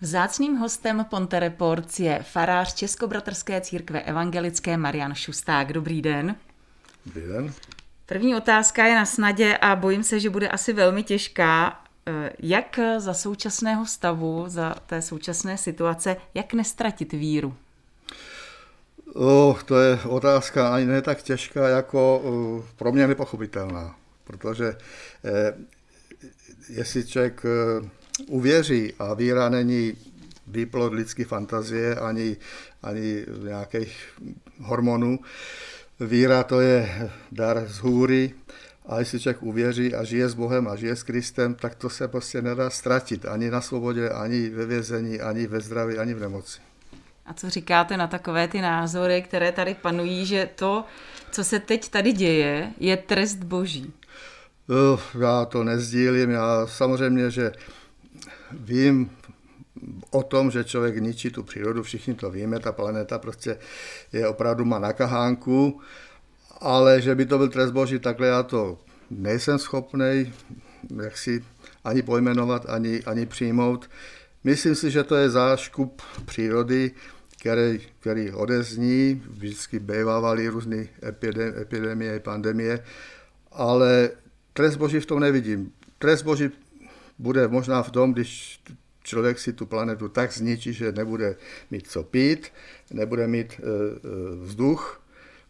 Vzácným hostem Ponte Reports je farář Českobratrské církve evangelické Marian Šusták. Dobrý den. Dobrý den. První otázka je na snadě a bojím se, že bude asi velmi těžká. Eh, jak za současného stavu, za té současné situace, jak nestratit víru? Oh, to je otázka ani ne tak těžká, jako uh, pro mě nepochopitelná. Protože eh, jestli člověk eh, uvěří a víra není výplod lidské fantazie ani, ani nějakých hormonů, víra to je dar z hůry a jestli člověk uvěří a žije s Bohem a žije s Kristem, tak to se prostě nedá ztratit ani na svobodě, ani ve vězení, ani ve zdraví, ani v nemoci. A co říkáte na takové ty názory, které tady panují, že to, co se teď tady děje, je trest boží? Uh, já to nezdílím. Já samozřejmě, že vím o tom, že člověk ničí tu přírodu, všichni to víme, ta planeta prostě je opravdu má na kahánku, ale že by to byl trest boží, takhle já to nejsem schopný jak si ani pojmenovat, ani, ani přijmout. Myslím si, že to je záškup přírody, který, který odezní, vždycky bývávaly různé epidemie, pandemie, ale trest boží v tom nevidím. Trest boží bude možná v tom, když člověk si tu planetu tak zničí, že nebude mít co pít, nebude mít e, e, vzduch,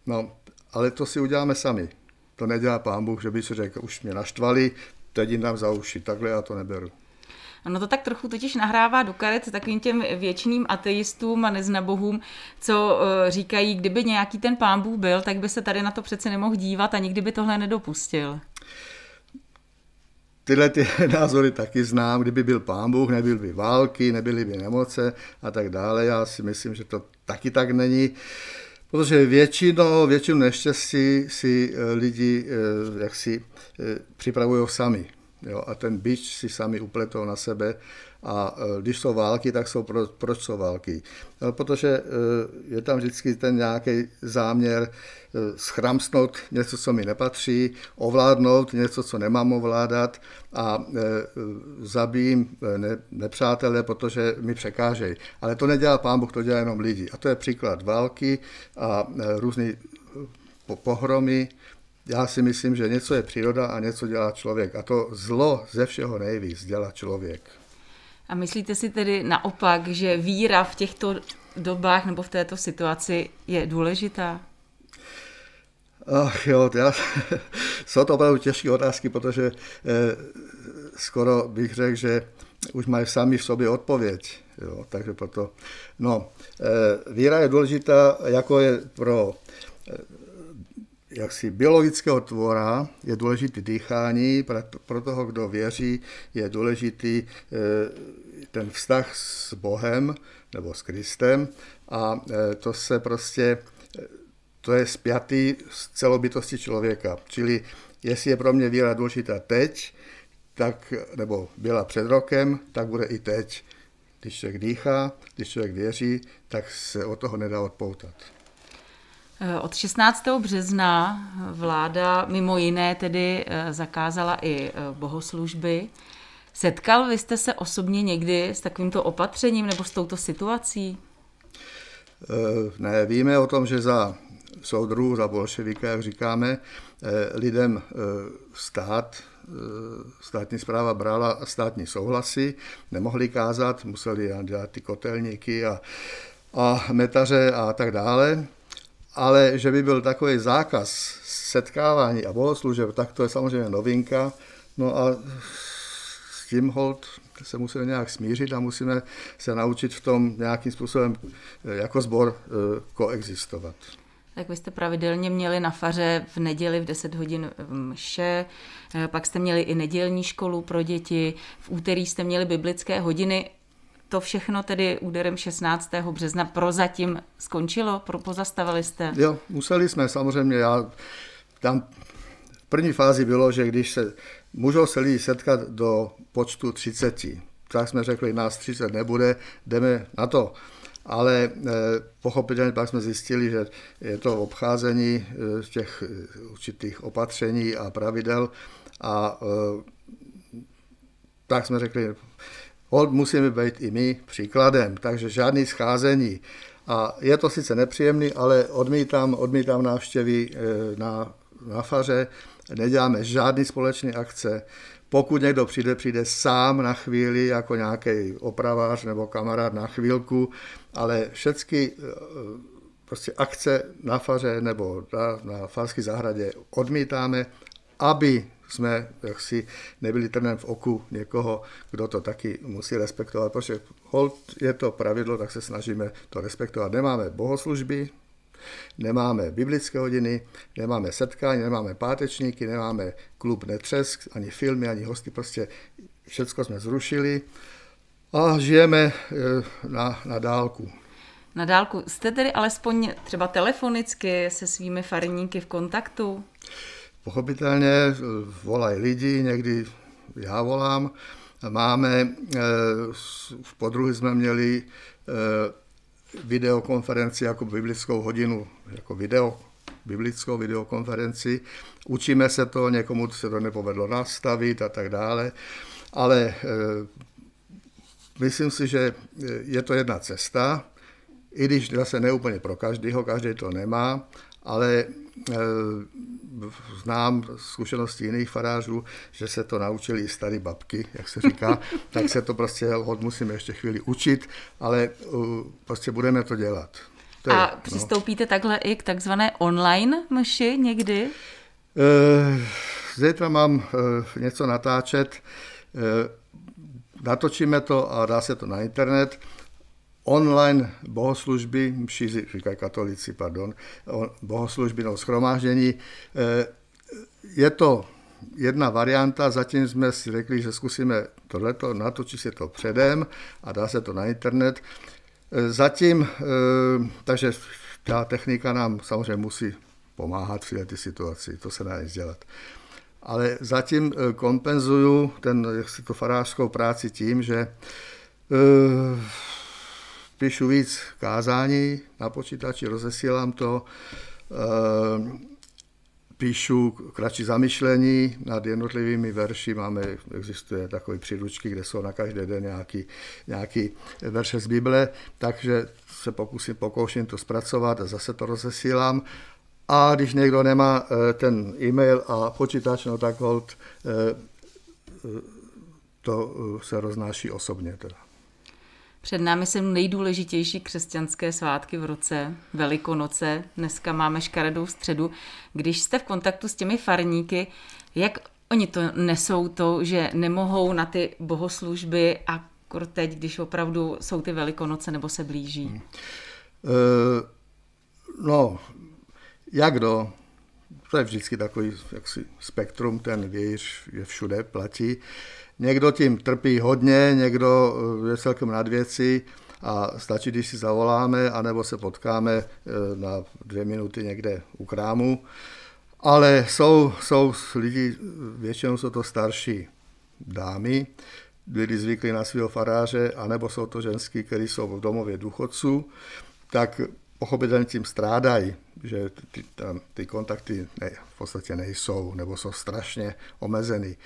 no, ale to si uděláme sami. To nedělá pán Bůh, že by si řekl, už mě naštvali, teď jim dám za uši, takhle já to neberu. Ono to tak trochu totiž nahrává do karet takovým těm věčným ateistům a neznabohům, co uh, říkají, kdyby nějaký ten pán Bůh byl, tak by se tady na to přece nemohl dívat a nikdy by tohle nedopustil. Tyhle ty názory taky znám, kdyby byl pán Bůh, nebyl by války, nebyly by nemoce a tak dále. Já si myslím, že to taky tak není. Protože většinou, většinu neštěstí si eh, lidi eh, jak si připravují sami. Jo, a ten bič si sami upletou na sebe a e, když jsou války, tak jsou pro, proč jsou války? No, protože e, je tam vždycky ten nějaký záměr e, schramsnout něco, co mi nepatří, ovládnout něco, co nemám ovládat a zabijím ne, nepřátelé, protože mi překážejí. Ale to nedělá pán Bůh, to dělá jenom lidi. A to je příklad války a různé pohromy, já si myslím, že něco je příroda a něco dělá člověk. A to zlo ze všeho nejvíc dělá člověk. A myslíte si tedy naopak, že víra v těchto dobách nebo v této situaci je důležitá? Ach jo, já, jsou to opravdu těžké otázky, protože eh, skoro bych řekl, že už mají sami v sobě odpověď. Jo, takže proto, no, eh, víra je důležitá, jako je pro eh, jaksi biologického tvora je důležitý dýchání, pro toho, kdo věří, je důležitý eh, ten vztah s Bohem nebo s Kristem a eh, to se prostě, eh, to je spjatý s celou bytostí člověka. Čili jestli je pro mě víra důležitá teď, tak, nebo byla před rokem, tak bude i teď. Když člověk dýchá, když člověk věří, tak se od toho nedá odpoutat. Eh, od 16. března vláda mimo jiné tedy eh, zakázala i eh, bohoslužby. Setkal vy jste se osobně někdy s takovýmto opatřením nebo s touto situací? Ne, víme o tom, že za soudruhu, za bolševika, jak říkáme, lidem stát, státní zpráva brala státní souhlasy, nemohli kázat, museli dělat ty kotelníky a, a metaře a tak dále ale že by byl takový zákaz setkávání a bohoslužeb, tak to je samozřejmě novinka. No a s tím hold se musíme nějak smířit a musíme se naučit v tom nějakým způsobem eh, jako sbor eh, koexistovat. Tak vy jste pravidelně měli na faře v neděli v 10 hodin mše, eh, pak jste měli i nedělní školu pro děti, v úterý jste měli biblické hodiny to všechno tedy úderem 16. března prozatím skončilo? Pozastavili jste? Jo, museli jsme samozřejmě. Já, tam v první fázi bylo, že když se můžou se lidi setkat do počtu 30, tak jsme řekli, nás 30 nebude, jdeme na to. Ale e, pochopitelně pak jsme zjistili, že je to obcházení e, těch e, určitých opatření a pravidel a tak jsme řekli, Hold musíme být i my příkladem, takže žádný scházení. A je to sice nepříjemný, ale odmítám, odmítám návštěvy eh, na, na faře, neděláme žádný společné akce. Pokud někdo přijde, přijde sám na chvíli, jako nějaký opravář nebo kamarád na chvílku, ale všechny eh, prostě akce na faře nebo na, na farské zahradě odmítáme, aby jsme jaksi nebyli trnem v oku někoho, kdo to taky musí respektovat, protože hold je to pravidlo, tak se snažíme to respektovat. Nemáme bohoslužby, nemáme biblické hodiny, nemáme setkání, nemáme pátečníky, nemáme klub Netřesk, ani filmy, ani hosty, prostě všechno jsme zrušili a žijeme eh, na, na dálku. Na dálku. Jste tedy alespoň třeba telefonicky se svými farníky v kontaktu? Pochopitelně eh, volají lidi, někdy já volám. Máme, eh, v podruhy jsme měli eh, videokonferenci jako biblickou hodinu, jako video, biblickou videokonferenci. Učíme se to, někomu se to nepovedlo nastavit a tak dále, ale myslím si, že je to jedna cesta, i když zase neúplně pro každého, každý to nemá, ale znám zkušenosti jiných farářů, že se to naučili i staré babky, jak se říká, tak se to prostě hod musíme ještě chvíli učit, ale uh, prostě budeme to dělat. To A je, no. přistoupíte no. takhle i k takzvané online mši někdy? Uh, zítra mám uh, něco natáčet, uh, natočíme to a dá se to na internet online bohoslužby, mši říkají katolici, pardon, bohoslužby nebo schromáždění. Eh, je to jedna varianta, zatím jsme si řekli, že zkusíme tohleto, natočí se to předem a dá se to na internet. Eh, zatím, eh, takže ta technika nám samozřejmě musí pomáhat v této situaci, to se dá nic dělat. Ale zatím kompenzuju ten, jak si to farářskou práci tím, že píšu víc kázání na počítači, rozesílám to, eh, píšu kratší zamyšlení nad jednotlivými verši. Máme, existuje takový příručky, kde jsou na každý den nějaký, nějaký verše z Bible, takže se pokusím, pokouším to zpracovat a zase to rozesílám. A když někdo nemá eh, ten e-mail a počítač, no tak hold, eh, to se roznáší osobně. Teda. Před námi jsou nejdůležitější křesťanské svátky v roce, Velikonoce. Dneska máme škaredou středu. Když jste v kontaktu s těmi farníky, jak oni to nesou to, že nemohou na ty bohoslužby a teď, když opravdu jsou ty Velikonoce nebo se blíží? Hmm. Uh, no, jak do? To je vždycky takový jaksi spektrum, ten věř je všude, platí. Někdo tím trpí hodně, někdo eh, je celkem nad věci a stačí, když si zavoláme, anebo se potkáme eh, na dvě minuty někde u krámu. Ale jsou, jsou lidi, většinou jsou to starší dámy, byli zvyklí na svého faráře, anebo jsou to ženský, kteří jsou v domově důchodců, tak pochopitelně tím strádají, že ty, tam, ty kontakty ne, v podstatě nejsou, nebo jsou strašně omezený.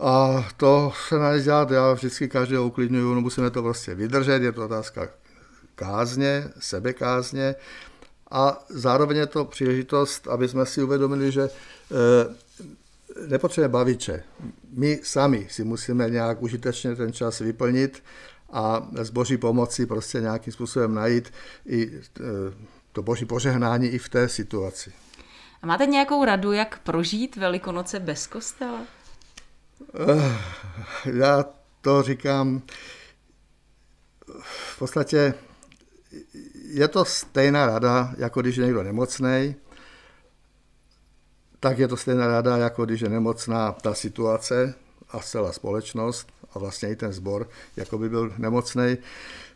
A to se nedá já vždycky každého uklidňuju, no musíme to prostě vydržet, je to otázka kázně, sebekázně a zároveň je to příležitost, aby jsme si uvědomili, že e, nepotřebujeme baviče. My sami si musíme nějak užitečně ten čas vyplnit a z boží pomoci prostě nějakým způsobem najít i e, to boží požehnání i v té situaci. A máte nějakou radu, jak prožít Velikonoce bez kostela? Eh, já to říkám, v podstatě je to stejná rada, jako když je někdo nemocný, tak je to stejná rada, jako když je nemocná ta situace a celá společnost a vlastně i ten sbor, jako by byl nemocný.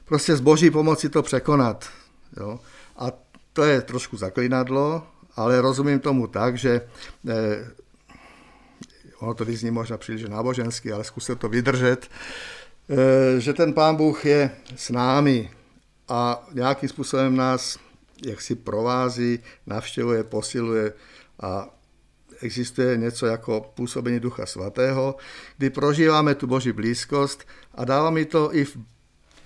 Prostě s boží pomoci to překonat. Jo? A to je trošku zaklinadlo, ale rozumím tomu tak, že eh, ono to vyzní možná příliš nábožensky, ale zkuste to vydržet, eh, že ten pán Bůh je s námi a nějakým způsobem nás jak si provází, navštěvuje, posiluje a existuje něco jako působení Ducha Svatého, kdy prožíváme tu Boží blízkost a dává mi to i v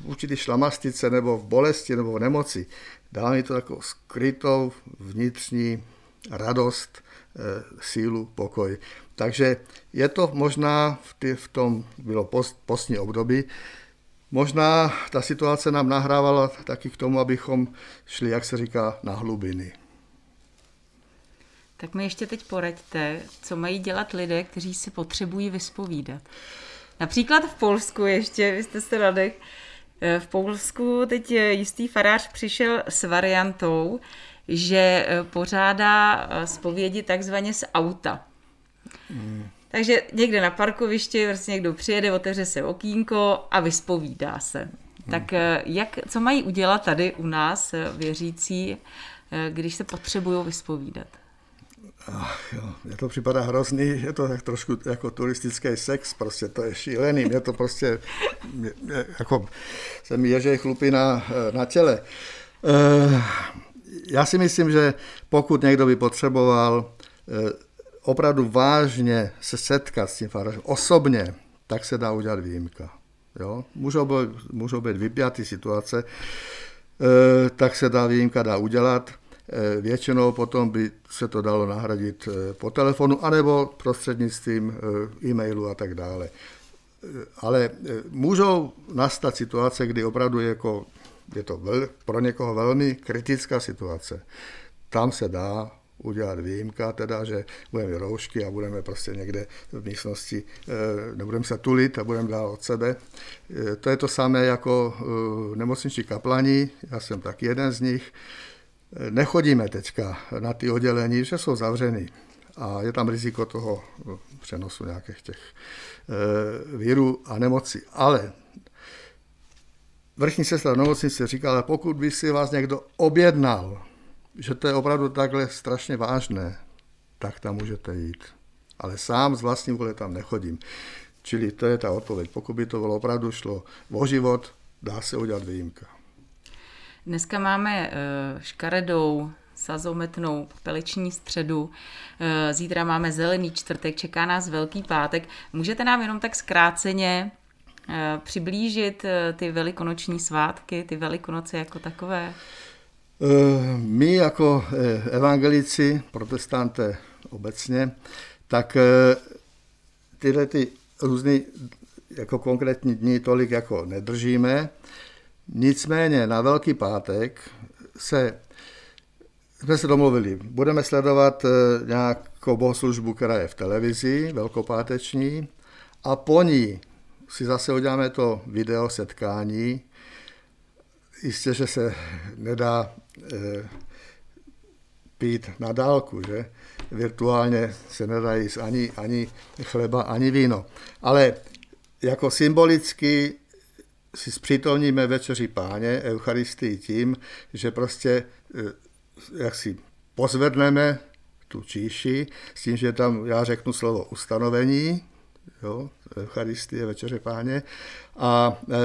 určitý šlamastice nebo v bolesti nebo v nemoci. Dává mi to takovou skrytou vnitřní radost, eh, sílu, pokoj. Takže je to možná v, ty, v tom, bylo post, postní období, možná ta situace nám nahrávala taky k tomu, abychom šli, jak se říká, na hlubiny. Tak mi ještě teď poraďte, co mají dělat lidé, kteří se potřebují vyspovídat. Například v Polsku ještě, vy jste se radek, v Polsku teď jistý farář přišel s variantou, že pořádá zpovědi takzvaně z auta. Takže někde na parkovišti vlastně někdo přijede, otevře se okýnko a vyspovídá se. Hmm. Tak jak, co mají udělat tady u nás věřící, když se potřebují vyspovídat? Ach, jo, mně to připadá hrozný, je to tak trošku jako turistický sex, prostě to je šílený, mě to prostě, mě, jako se mi ježej chlupy na, na těle. E, já si myslím, že pokud někdo by potřeboval e, opravdu vážně se setkat s tím farářem osobně, tak se dá udělat výjimka. Jo? Můžou, být, můžou být vypjatý situace, e, tak se dá výjimka dá udělat. Eh, většinou potom by se to dalo nahradit eh, po telefonu anebo prostřednictvím eh, e-mailu a tak dále. Ale můžou nastat situace, kdy opravdu je, jako, je to vel, pro někoho velmi kritická situace. Tam se dá udělat výjimka, teda, že budeme roušky a budeme prostě někde v místnosti, nebudeme se tulit a budeme dál od sebe. To je to samé jako nemocniční kaplani, já jsem tak jeden z nich, nechodíme teďka na ty oddělení, že jsou zavřený a je tam riziko toho přenosu nějakých těch eh, vírů a nemocí. Ale vrchní sestra nemocnice říkala, pokud by si vás někdo objednal, že to je opravdu takhle strašně vážné, tak tam můžete jít. Ale sám z vlastní vůle tam nechodím. Čili to je ta odpověď. Pokud by to bylo opravdu šlo o život, dá se udělat výjimka. Dneska máme eh, škaredou, sazometnou popeleční středu. Eh, zítra máme zelený čtvrtek, čeká nás velký pátek. Můžete nám jenom tak zkráceně eh, přiblížit ty velikonoční svátky, ty velikonoce jako takové? My jako evangelici, protestanté obecně, tak tyhle ty různé jako konkrétní dny tolik jako nedržíme, Nicméně na Velký pátek se, jsme se domluvili, budeme sledovat eh, nějakou bohoslužbu, která je v televizi, velkopáteční, a po ní si zase uděláme to video setkání. Jistě, že se nedá e, pít na dálku, že? Virtuálně se nedá jíst ani, ani chleba, ani víno. Ale jako symbolicky si zpřítomníme večeři páně, Eucharistii tím, že prostě eh, jak si pozvedneme tu číši, s tím, že tam já řeknu slovo ustanovení, jo, Eucharistie, večeře páně, a e,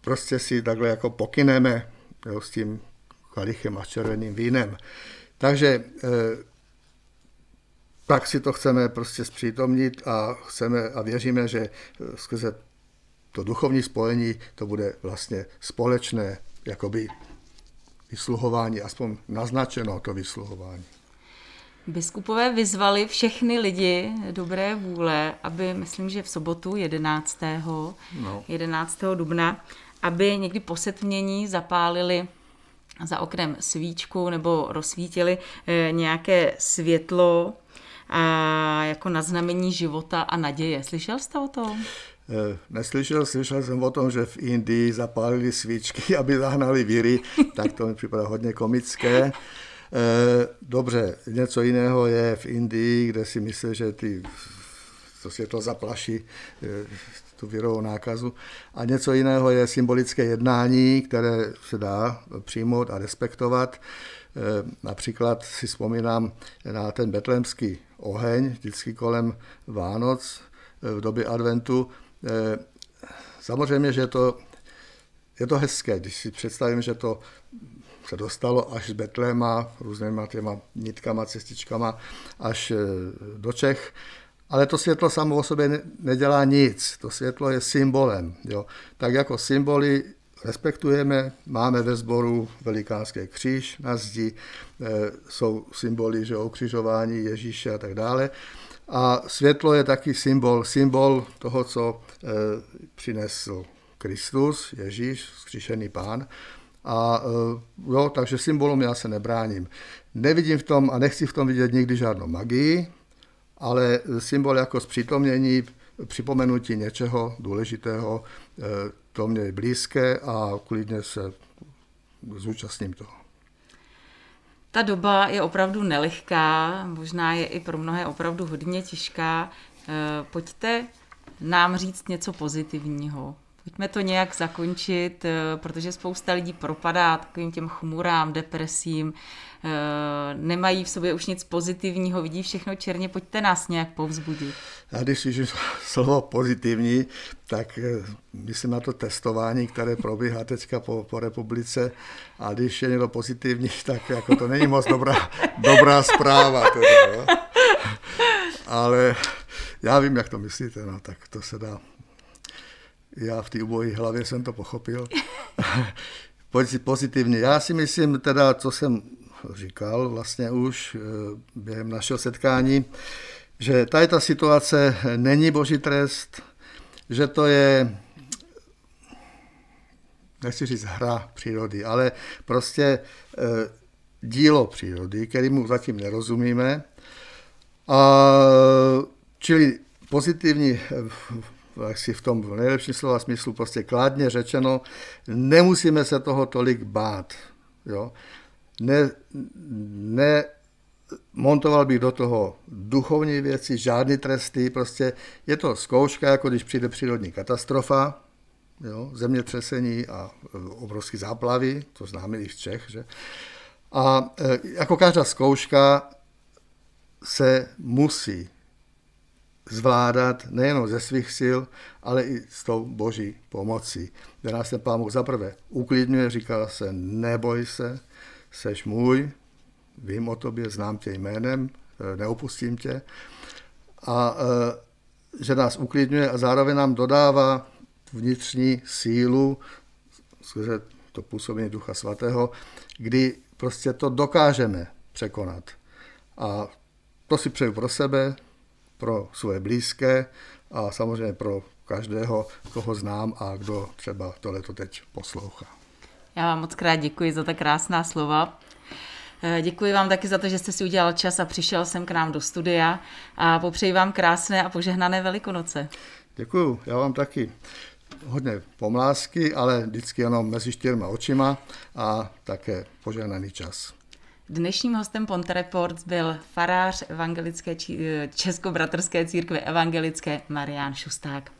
prostě si takhle jako pokyneme jo, s tím kalichem a červeným vínem. Takže e, tak si to chceme prostě zpřítomnit a chceme a věříme, že skrze to duchovní spojení, to bude vlastně společné jakoby vysluhování, aspoň naznačeno to vysluhování. Biskupové vyzvali všechny lidi dobré vůle, aby, myslím, že v sobotu 11. No. 11. dubna, aby někdy po setmění zapálili za oknem svíčku nebo rozsvítili eh, nějaké světlo a jako na znamení života a naděje. Slyšel jste o tom? Eh, neslyšel, slyšel jsem o tom, že v Indii zapálili svíčky, aby zahnali víry, tak to mi připadá hodně komické. Eh, dobře, něco jiného je v Indii, kde si myslí, že ty, to světlo zaplaší tu virovou nákazu. A něco jiného je symbolické jednání, které se dá přijmout a respektovat. Například si vzpomínám na ten betlemský oheň, vždycky kolem Vánoc v době adventu, Eh, samozřejmě, že to, je to hezké, když si představím, že to se dostalo až z Betléma různýma těma nitkama, cestičkama až do Čech. Ale to světlo samo o sobě nedělá nic. To světlo je symbolem. Jo. Tak jako symboly respektujeme, máme ve sboru velikánský kříž na zdi, jsou symboly že ukřižování Ježíše a tak dále. A světlo je taky symbol, symbol toho, co e, přinesl Kristus, Ježíš, skříšený pán. A e, jo, takže symbolům já se nebráním. Nevidím v tom a nechci v tom vidět nikdy žádnou magii, ale symbol jako zpřítomnění, připomenutí něčeho důležitého, e, to mě je blízké a klidně se zúčastním toho. Ta doba je opravdu nelehká, možná je i pro mnohé opravdu hodně těžká. Eh, pojďte nám říct něco pozitivního. Pojďme to nějak zakončit, eh, protože spousta lidí propadá takovým těm chmurám, depresím, eh, nemají v sobě už nic pozitivního, vidí všechno černě. Pojďte nás nějak povzbudit. Já když už slovo pozitivní, tak myslím na to testování, které probíhá teďka po, po republice a když je někdo pozitivní, tak jako to není moc dobrá, dobrá zpráva. Teda, jo? Ale já vím, jak to myslíte, no, tak to se dá já v té ubojí hlavě jsem to pochopil. Pozitivně. Já si myslím teda, co jsem říkal vlastně už eh, během našeho setkání, že tady ta situace není boží trest, že to je, nechci říct hra přírody, ale prostě eh, dílo přírody, kterému zatím nerozumíme. A, čili pozitivní si v tom nejlepším slova smyslu prostě kládně řečeno, nemusíme se toho tolik bát. Jo? Ne, ne montoval bych do toho duchovní věci, žádný tresty, prostě je to zkouška, jako když přijde přírodní katastrofa, jo, zemětřesení a e, obrovské záplavy, to známe i z Čech, že? A e, jako každá zkouška se musí zvládat nejenom ze svých sil, ale i s tou boží pomocí. Kde nás ten pán zaprvé uklidňuje, říká se, neboj se, seš můj, vím o tobě, znám tě jménem, eh, neopustím tě. A eh, že nás uklidňuje a zároveň nám dodává vnitřní sílu skrze to působení Ducha Svatého, kdy prostě to dokážeme překonat. A to si přeju pro sebe, pro svoje blízké a samozřejmě pro každého, koho znám a kdo třeba tohleto teď poslouchá. Já vám moc krát děkuji za ta krásná slova. Eh, děkuji vám taky za to, že jste si udělal čas a přišel jsem k nám do studia a popřeji vám krásné a požehnané velikonoce. Děkuji, já vám taky. Hodně pomlásky, ale vždycky jenom mezi čtyřma očima a také požehnaný čas. Dnešním hostem Ponte Reports byl farář evangelické Českobratrské církve evangelické Marián Šusták.